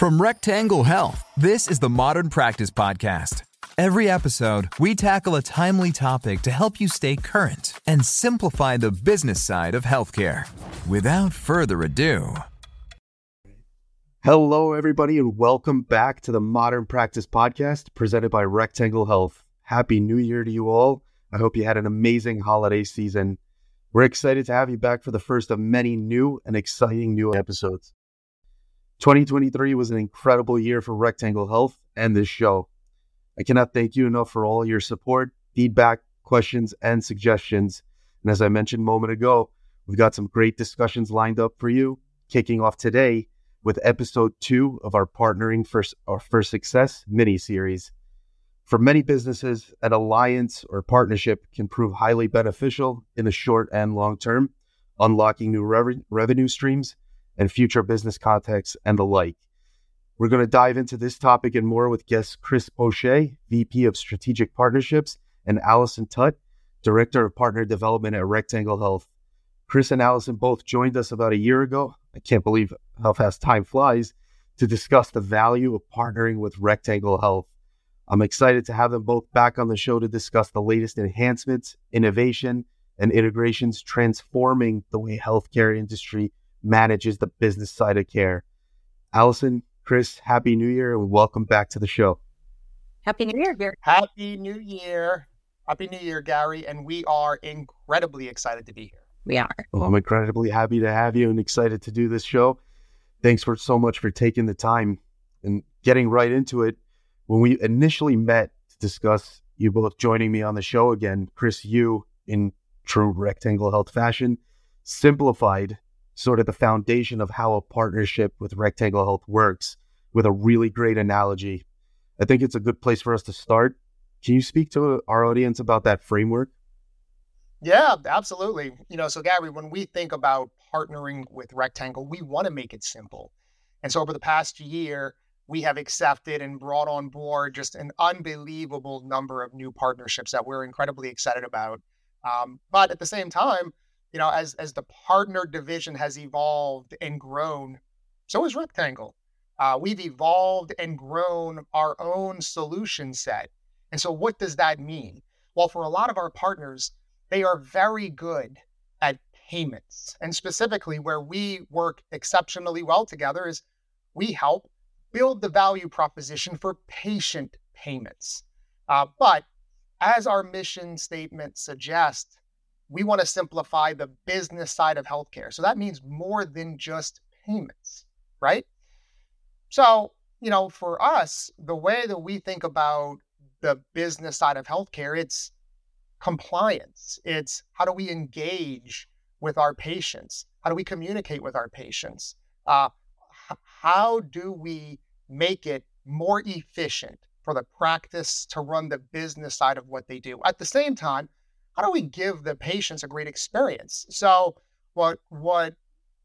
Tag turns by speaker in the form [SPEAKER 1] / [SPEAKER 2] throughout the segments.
[SPEAKER 1] From Rectangle Health, this is the Modern Practice Podcast. Every episode, we tackle a timely topic to help you stay current and simplify the business side of healthcare. Without further ado,
[SPEAKER 2] Hello, everybody, and welcome back to the Modern Practice Podcast presented by Rectangle Health. Happy New Year to you all. I hope you had an amazing holiday season. We're excited to have you back for the first of many new and exciting new episodes. 2023 was an incredible year for Rectangle Health and this show. I cannot thank you enough for all your support, feedback, questions, and suggestions. And as I mentioned a moment ago, we've got some great discussions lined up for you, kicking off today with episode two of our Partnering for, for Success mini series. For many businesses, an alliance or partnership can prove highly beneficial in the short and long term, unlocking new rev- revenue streams and future business contexts and the like. We're going to dive into this topic and more with guests Chris Poche, VP of Strategic Partnerships, and Allyson Thut, Director of Partner Development at Rectangle Health. Chris and Allyson both joined us about a year ago. I can't believe how fast time flies to discuss the value of partnering with Rectangle Health. I'm excited to have them both back on the show to discuss the latest enhancements, innovation, and integrations transforming the way healthcare industry manages the business side of care. Allyson, Chris, Happy New Year and welcome back to the show.
[SPEAKER 3] Happy New Year, Gary.
[SPEAKER 4] Happy New Year. Happy New Year, Gary. And we are incredibly excited to be here.
[SPEAKER 3] We are.
[SPEAKER 2] Well, I'm incredibly happy to have you and excited to do this show. Thanks for so much for taking the time and getting right into it. When we initially met to discuss you both joining me on the show again, Chris, you in true rectangle health fashion, simplified sort of the foundation of how a partnership with Rectangle Health works with a really great analogy. I think it's a good place for us to start. Can you speak to our audience about that framework?
[SPEAKER 4] Yeah, absolutely. You know, so Gary, when we think about partnering with Rectangle, we want to make it simple. And so over the past year, we have accepted and brought on board just an unbelievable number of new partnerships that we're incredibly excited about. Um, but at the same time, you know, as as the partner division has evolved and grown, so has Rectangle. Uh, we've evolved and grown our own solution set. And so, what does that mean? Well, for a lot of our partners, they are very good at payments. And specifically, where we work exceptionally well together is we help build the value proposition for patient payments. Uh, but as our mission statement suggests, we want to simplify the business side of healthcare. So that means more than just payments, right? So, you know, for us, the way that we think about the business side of healthcare, it's compliance. It's how do we engage with our patients? How do we communicate with our patients? Uh, how do we make it more efficient for the practice to run the business side of what they do? At the same time, how do we give the patients a great experience? So what what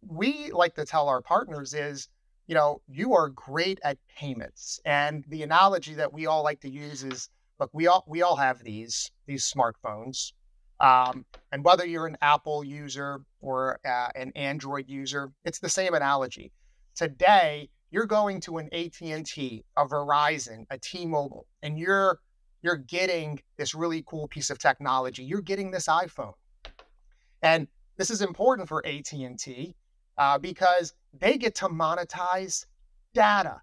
[SPEAKER 4] we like to tell our partners is, you know, you are great at payments. And the analogy that we all like to use is, look, we all we all have these these smartphones. Um, and whether you're an Apple user or uh, an Android user, it's the same analogy. Today, you're going to an AT&T, a Verizon, a T-Mobile, and you're you're getting this really cool piece of technology. You're getting this iPhone. And this is important for AT&T uh, because they get to monetize data.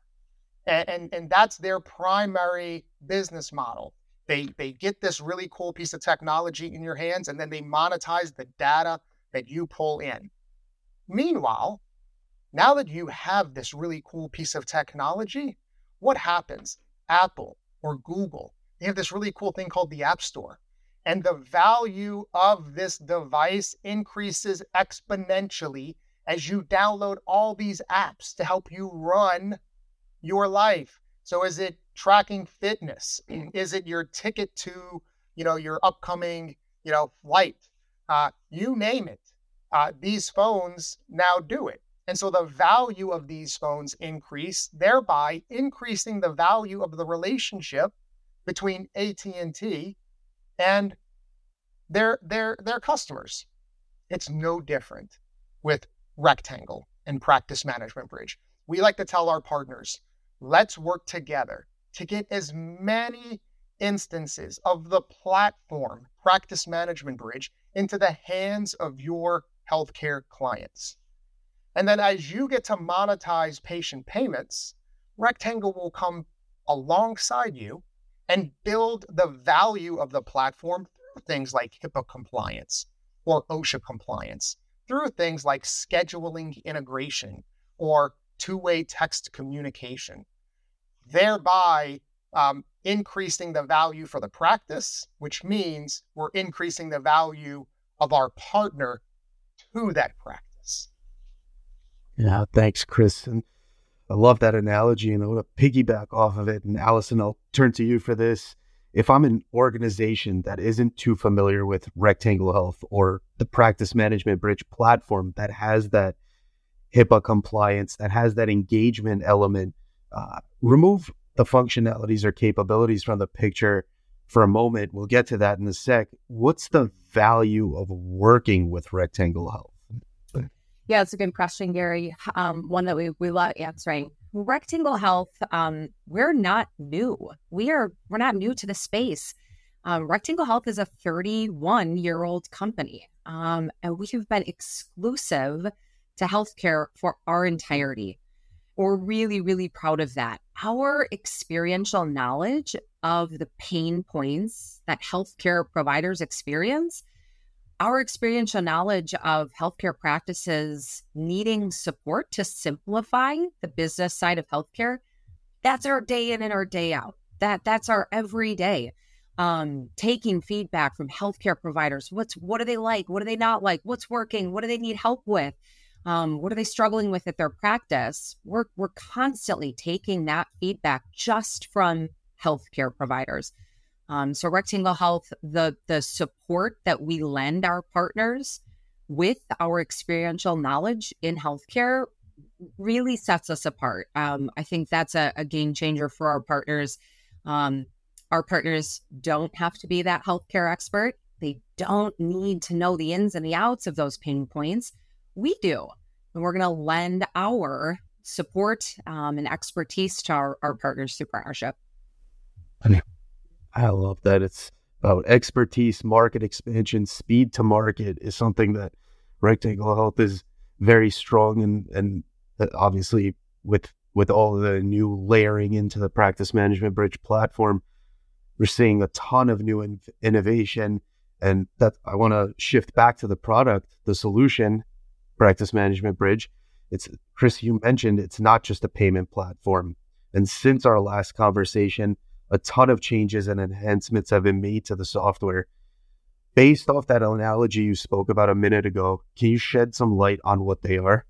[SPEAKER 4] And, and, and that's their primary business model. They, they get this really cool piece of technology in your hands and then they monetize the data that you pull in. Meanwhile, now that you have this really cool piece of technology, what happens? Apple or Google they have this really cool thing called the App Store. And the value of this device increases exponentially as you download all these apps to help you run your life. So is it tracking fitness? Is it your ticket to, you know, your upcoming, you know, flight? Uh, you name it. Uh, these phones now do it. And so the value of these phones increase, thereby increasing the value of the relationship between AT&T and their their their customers. It's no different with Rectangle and Practice Management Bridge. we like to tell our partners, let's work together to get as many instances of the platform practice management bridge into the hands of your healthcare clients. And then as you get to monetize patient payments, Rectangle will come alongside you and build the value of the platform through things like HIPAA compliance or OSHA compliance, through things like scheduling integration or two way text communication, thereby um, increasing the value for the practice, which means we're increasing the value of our partner to that practice.
[SPEAKER 2] Yeah, thanks, Chris. And I love that analogy and I want to piggyback off of it. And Allyson, I'll turn to you for this. If I'm an organization that isn't too familiar with Rectangle Health or the practice management bridge platform that has that HIPAA compliance, that has that engagement element, uh, remove the functionalities or capabilities from the picture for a moment. We'll get to that in a sec. What's the value of working with Rectangle Health?
[SPEAKER 3] Yeah, it's a good question, Gary. Um, one that we, we love answering. Rectangle Health, um, we're not new. We are we're not new to the space. Um, Rectangle Health is a 31 year old company, um, and we have been exclusive to healthcare for our entirety. We're really, really proud of that. Our experiential knowledge of the pain points that healthcare providers experience, our experiential knowledge of healthcare practices needing support to simplify the business side of healthcare, that's our day in and our day out. That that's our everyday. Um, taking feedback from healthcare providers. What's what do they like? What do they not like? What's working? What do they need help with? Um, what are they struggling with at their practice? We're, we're constantly taking that feedback just from healthcare providers. Um, so Rectangle Health, the the support that we lend our partners with our experiential knowledge in healthcare really sets us apart. Um, I think that's a, a, game changer for our partners. Um, our partners don't have to be that healthcare expert. They don't need to know the ins and the outs of those pain points we do. And we're going to lend our support um, and expertise to our, our partners through partnership.
[SPEAKER 2] Love that. It's about expertise, market expansion, speed to market is something that Rectangle Health is very strong in, and uh, obviously with with all the new layering into the practice management bridge platform, we're seeing a ton of new in- innovation. And that I want to shift back to the product, the solution, practice management bridge. It's Chris, you mentioned it's not just a payment platform. And since our last conversation, a ton of changes and enhancements have been made to the software. Based off that analogy you spoke about a minute ago, can you shed some light on what they are?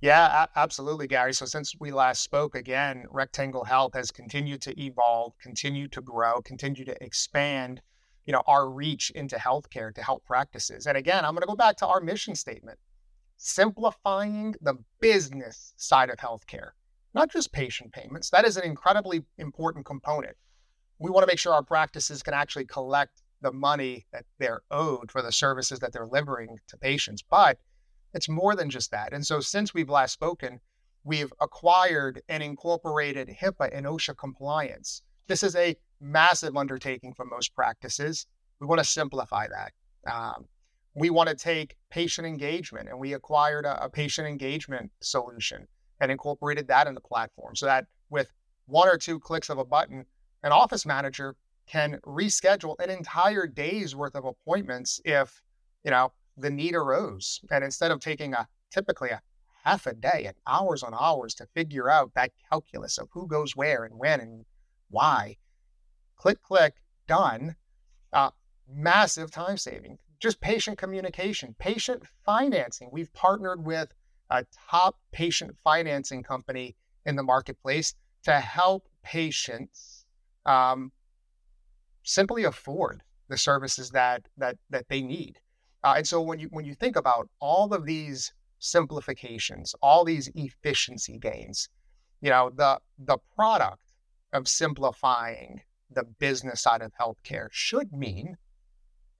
[SPEAKER 4] Yeah, absolutely, Gary. So since we last spoke again, Rectangle Health has continued to evolve, continue to grow, continue to expand, you know, our reach into healthcare to help practices. And again, I'm going to go back to our mission statement simplifying the business side of healthcare, not just patient payments. That is an incredibly important component. We want to make sure our practices can actually collect the money that they're owed for the services that they're delivering to patients. But it's more than just that. And so, since we've last spoken, we've acquired and incorporated HIPAA and OSHA compliance. This is a massive undertaking for most practices. We want to simplify that. Um, we want to take patient engagement and we acquired a, a, patient engagement solution and incorporated that in the platform so that with one or two clicks of a button an office manager can reschedule an entire day's worth of appointments if you know the need arose and instead of taking a typically a half a day and hours on hours to figure out that calculus of who goes where and when and why click click done uh, massive time saving just patient communication, patient financing. We've partnered with a top patient financing company in the marketplace to help patients um, simply afford the services that that that they need. Uh, and so when you when you think about all of these simplifications, all these efficiency gains, you know the the product of simplifying the business side of healthcare should mean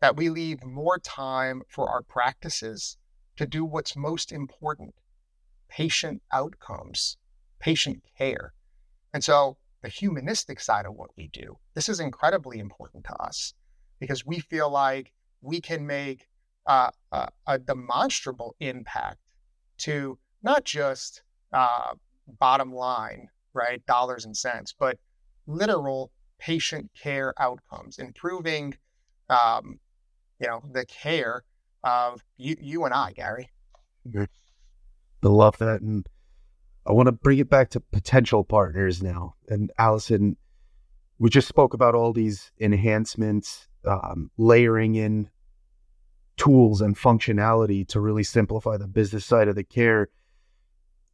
[SPEAKER 4] that we leave more time for our practices to do what's most important patient outcomes, patient care. And so the humanistic side of what we do, this is incredibly important to us because we feel like we can make uh, a, a, demonstrable impact to not just uh, bottom line, right, dollars and cents, but literal patient care outcomes, improving, um, you know, the care of you, you and I, Gary.
[SPEAKER 2] I love that, and I want to bring it back to potential partners now. And Allison, we just spoke about all these enhancements, um, layering in tools and functionality to really simplify the business side of the care.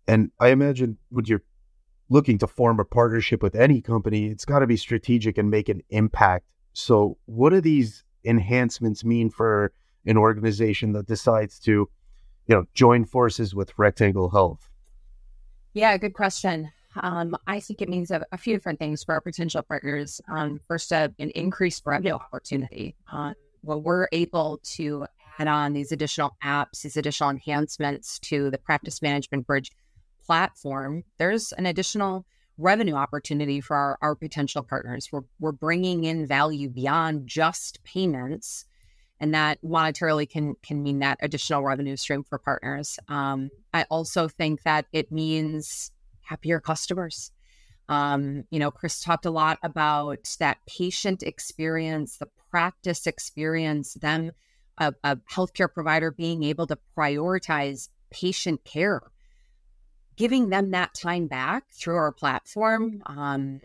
[SPEAKER 2] And I imagine when you're looking to form a partnership with any company, it's got to be strategic and make an impact. So, what do these enhancements mean for an organization that decides to, you know, join forces with Rectangle Health?
[SPEAKER 3] Yeah, good question. Um, I think it means a, a, few different things for our potential partners. Um, first, an increased revenue opportunity. Uh, when we're able to add on these additional apps, these additional enhancements to the practice management bridge platform, there's an additional revenue opportunity for our, our potential partners. We're, we're bringing in value beyond just payments. And that monetarily can can mean that additional revenue stream for partners. Um, I also think that it means happier customers. Um, you know, Chris talked a lot about that patient experience, the practice experience, them, a, a healthcare provider being able to prioritize patient care, giving them that time back through our platform. Um,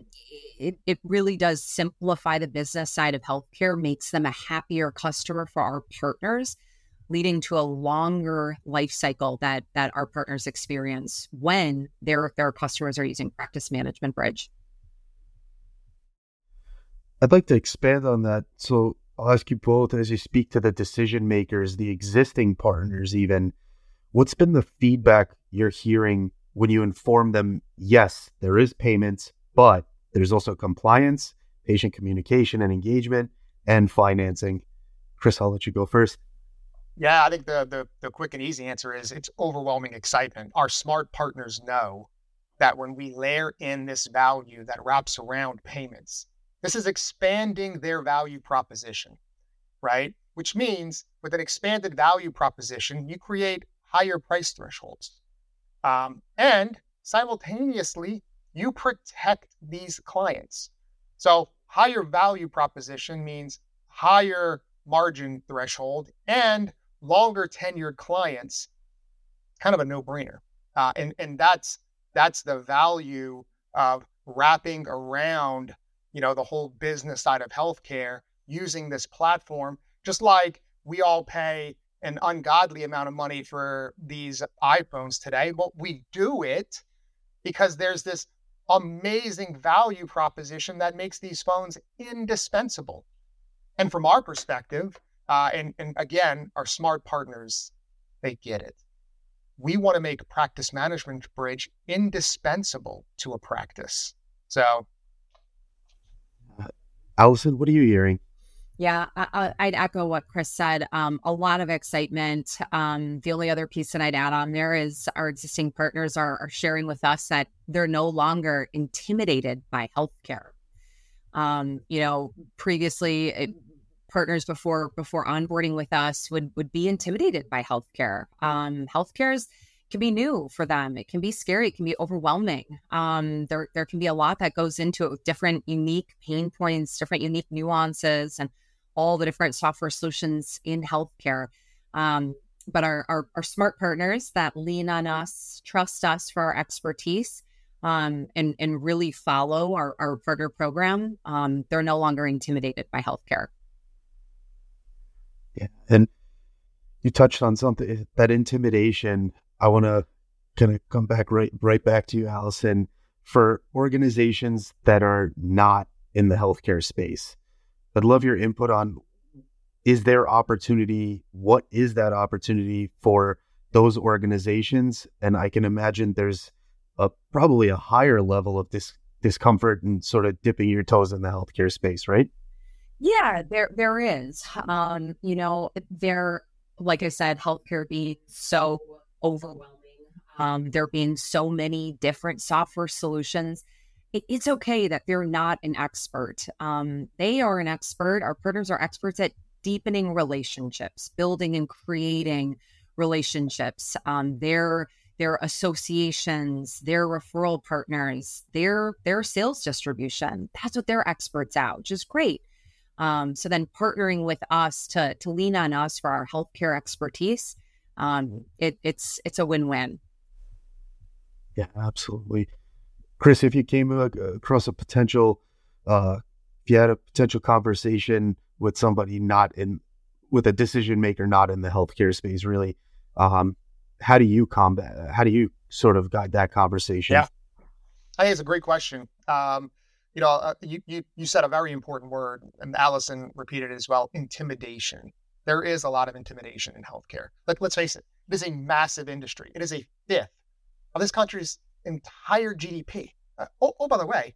[SPEAKER 3] it, it really does simplify the business side of healthcare, makes them a happier customer for our partners leading to a longer life cycle that that our partners experience when their their customers are using practice management bridge
[SPEAKER 2] I'd like to expand on that. So I'll ask you both as you speak to the decision makers, the existing partners, even what's been the feedback you're hearing when you inform them, yes, there is payments, but there's also compliance, patient communication and engagement, and financing. Chris, I'll let you go first.
[SPEAKER 4] Yeah, I think the, the the quick and easy answer is it's overwhelming excitement. Our smart partners know that when we layer in this value that wraps around payments, this is expanding their value proposition, right? Which means with an expanded value proposition, you create higher price thresholds. Um, and simultaneously, you protect these clients. So, higher value proposition means higher margin threshold and longer tenured clients. Kind of a no brainer. Uh, and, and that's, that's the value of wrapping around you know, the whole business side of healthcare using this platform, just like we all pay an ungodly amount of money for these iPhones today, but we do it because there's this amazing value proposition that makes these phones indispensable. And from our perspective, uh, and, and again, our smart partners, they get it. We want to make practice management bridge indispensable to a practice. So
[SPEAKER 2] Allyson, what are you hearing?
[SPEAKER 3] Yeah, I, would echo what Chris said. Um, a lot of excitement. Um, the only other piece that I'd add on there is our existing partners are, are sharing with us that they're no longer intimidated by healthcare. Um, you know, previously, it, partners before before onboarding with us would would be intimidated by healthcare. Um, healthcare is can be new for them. It can be scary. It can be overwhelming. Um, there, there can be a lot that goes into it with different unique pain points, different unique nuances, and all the different software solutions in healthcare. Um, but our, our, our, smart partners that lean on us, trust us for our expertise, um, and, and really follow our, our partner program, um, they're no longer intimidated by healthcare.
[SPEAKER 2] Yeah. And you touched on something that intimidation I want to kind of come back right right back to you, Allyson, for organizations that are not in the healthcare space. I'd love your input on is there opportunity? What is that opportunity for those organizations? And I can imagine there's a probably a higher level of dis- discomfort and sort of dipping your toes in the healthcare space, right?
[SPEAKER 3] Yeah, there there is. Um, you know, there like I said, healthcare being so overwhelming. um, there being so many different software solutions. It, it's okay that they're not an expert. Um, they are an expert. Our partners are experts at deepening relationships, building and creating relationships. Um, they're their associations, their referral partners, their their sales distribution. That's what they're experts at, which is great. Um, so then partnering with us to to lean on us for our healthcare expertise, um, it, it's it's a win win.
[SPEAKER 2] Yeah, absolutely, Chris. If you came across a potential, uh, if you had a potential conversation with somebody not in, with a decision maker not in the healthcare space, really, um, how do you combat? How do you sort of guide that conversation?
[SPEAKER 4] Yeah, I think it's a great question. Um, you know, uh, you, you you said a very important word, and Allyson repeated it as well: intimidation. There is a lot of intimidation in healthcare. Let, let's face it; it is a massive industry. It is a fifth of this country's entire GDP. Uh, oh, oh, by the way,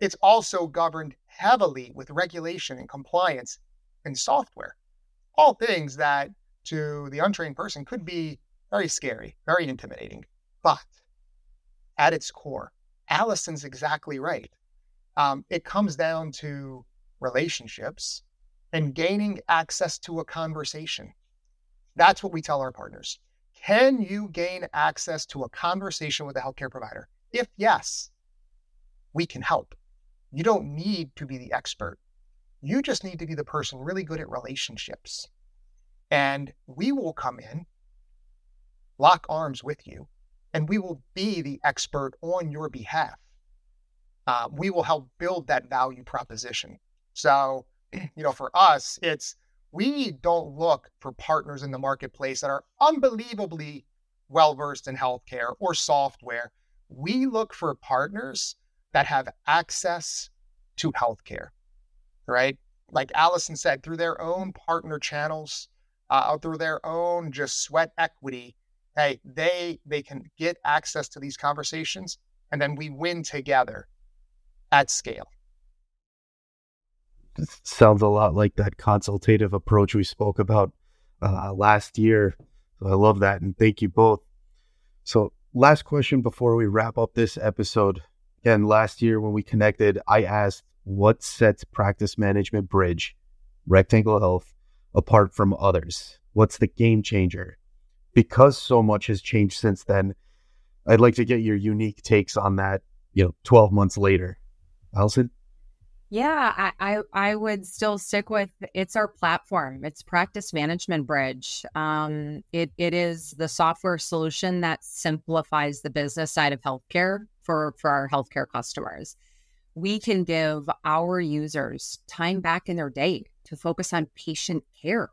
[SPEAKER 4] it's also governed heavily with regulation and compliance and software. All things that to the untrained person could be very scary, very intimidating. But at its core, Allyson's exactly right. Um, it comes down to relationships and gaining access to a conversation. That's what we tell our partners. Can you gain access to a conversation with a healthcare provider? If yes, we can help. You don't need to be the expert. You just need to be the person really good at relationships. And we will come in lock arms with you, and we will be the expert on your behalf. Uh, we will help build that value proposition. So, you know, for us, it's we don't look for partners in the marketplace that are unbelievably well versed in healthcare or software. We look for partners that have access to healthcare, right? Like Allyson said, through their own partner channels, uh, through their own just sweat equity, hey, they they can get access to these conversations, and then we win together at scale.
[SPEAKER 2] Sounds a lot like that consultative approach we spoke about uh, last year. So I love that, and thank you both. So, last question before we wrap up this episode. Again, last year when we connected, I asked what sets Practice Management Bridge, Rectangle Health, apart from others? What's the game changer? because so much has changed since then, I'd like to get your unique takes on that, you know, 12 months later. Allyson?
[SPEAKER 3] Yeah, I, I, I would still stick with it's our platform. It's Practice Management Bridge. Um, it it is the software solution that simplifies the business side of healthcare for for our healthcare customers. We can give our users time back in their day to focus on patient care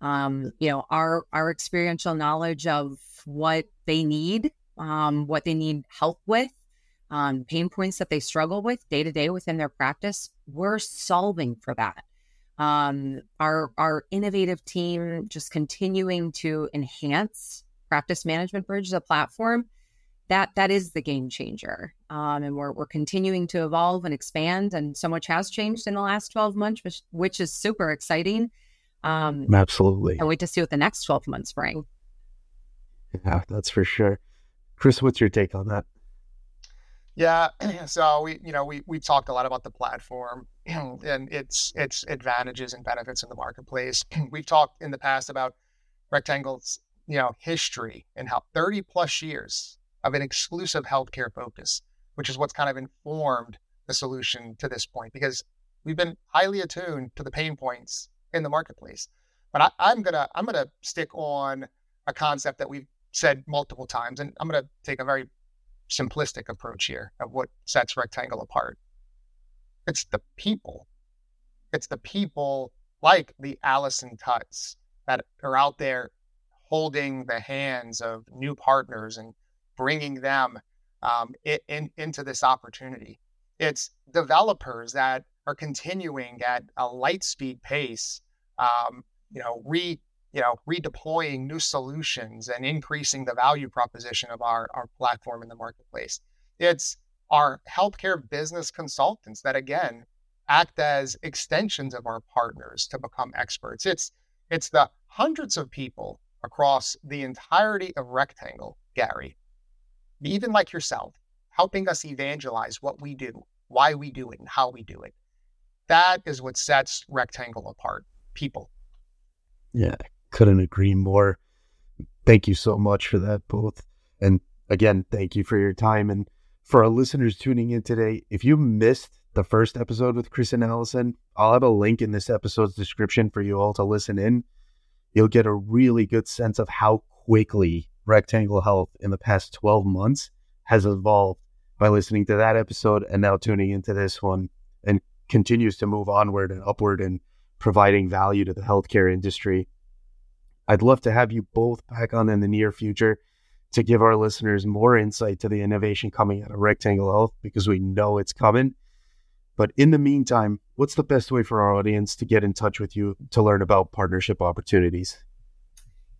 [SPEAKER 3] um, you know, our our experiential knowledge of what they need, um, what they need help with, um, pain points that they struggle with day to day within their practice. We're solving for that. Um, our our innovative team just continuing to enhance practice management bridge the platform that that is the game changer um, and we're, we're continuing to evolve and expand and so much has changed in the last 12 months which, which is super exciting
[SPEAKER 2] um, Absolutely.
[SPEAKER 3] I wait to see what the next 12 months bring.
[SPEAKER 2] Yeah, that's for sure. Chris, what's your take on that?
[SPEAKER 4] Yeah, so we, you know, we we've talked a lot about the platform and its its advantages and benefits in the marketplace. We've talked in the past about Rectangle's, you know, history and how 30 plus years of an exclusive healthcare focus, which is what's kind of informed the solution to this point because we've been highly attuned to the pain points in the marketplace. But I, I'm gonna I'm gonna stick on a concept that we've said multiple times, and I'm gonna take a very simplistic approach here of what sets Rectangle apart. It's the people. It's the people like the Allyson Thuts that are out there holding the hands of new partners and bringing them um, in, in, into this opportunity. It's developers that are continuing at a light speed pace um, you know, re you know, redeploying new solutions and increasing the value proposition of our, our platform in the marketplace. It's our healthcare business consultants that again act as extensions of our partners to become experts. It's it's the hundreds of people across the entirety of Rectangle, Gary, even like yourself, helping us evangelize what we do, why we do it, and how we do it. That is what sets Rectangle apart. People.
[SPEAKER 2] Yeah, couldn't agree more. Thank you so much for that, both. And again, thank you for your time. And for our listeners tuning in today, if you missed the first episode with Chris and Allyson, I'll have a link in this episode's description for you all to listen in. You'll get a really good sense of how quickly Rectangle Health in the past 12 months has evolved by listening to that episode and now tuning into this one and continues to move onward and upward and providing value to the healthcare industry. I'd love to have you both back on in the near future to give our listeners more insight to the innovation coming out of Rectangle Health because we know it's coming. But in the meantime, what's the best way for our audience to get in touch with you to learn about partnership opportunities?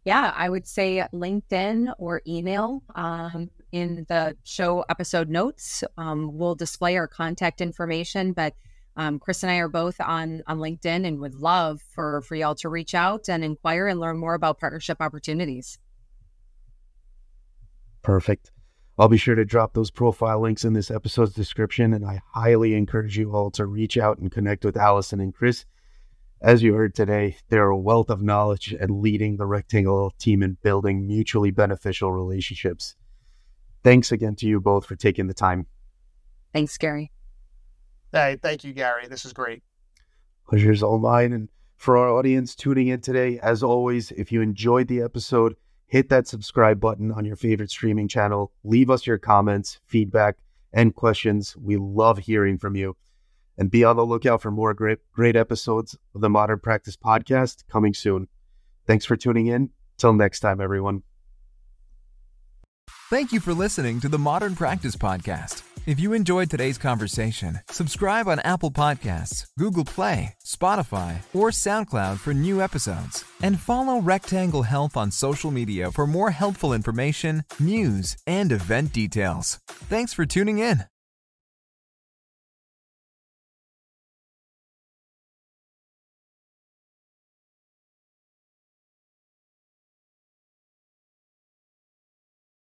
[SPEAKER 3] Yeah, I would say LinkedIn or email. Um, in the show episode notes, um, we'll display our contact information. But um, Chris and I are both on on LinkedIn and would love for for y'all to reach out and inquire and learn more about partnership opportunities.
[SPEAKER 2] Perfect. I'll be sure to drop those profile links in this episode's description, and I highly encourage you all to reach out and connect with Allyson and Chris as you heard today, they're a wealth of knowledge and leading the Rectangle team in building mutually beneficial relationships. Thanks again to you both for taking the time.
[SPEAKER 3] Thanks, Gary.
[SPEAKER 4] Hey, thank you, Gary. This is great.
[SPEAKER 2] Pleasure's all mine. And for our audience tuning in today, as always, if you enjoyed the episode, hit that subscribe button on your favorite streaming channel. Leave us your comments, feedback, and questions. We love hearing from you and be on the lookout for more great, great episodes of the Modern Practice Podcast coming soon. Thanks for tuning in. Till next time, everyone.
[SPEAKER 1] Thank you for listening to the Modern Practice Podcast. If you enjoyed today's conversation, subscribe on Apple Podcasts, Google Play, Spotify, or SoundCloud for new episodes. And follow Rectangle Health on social media for more helpful information, news, and event details. Thanks for tuning in.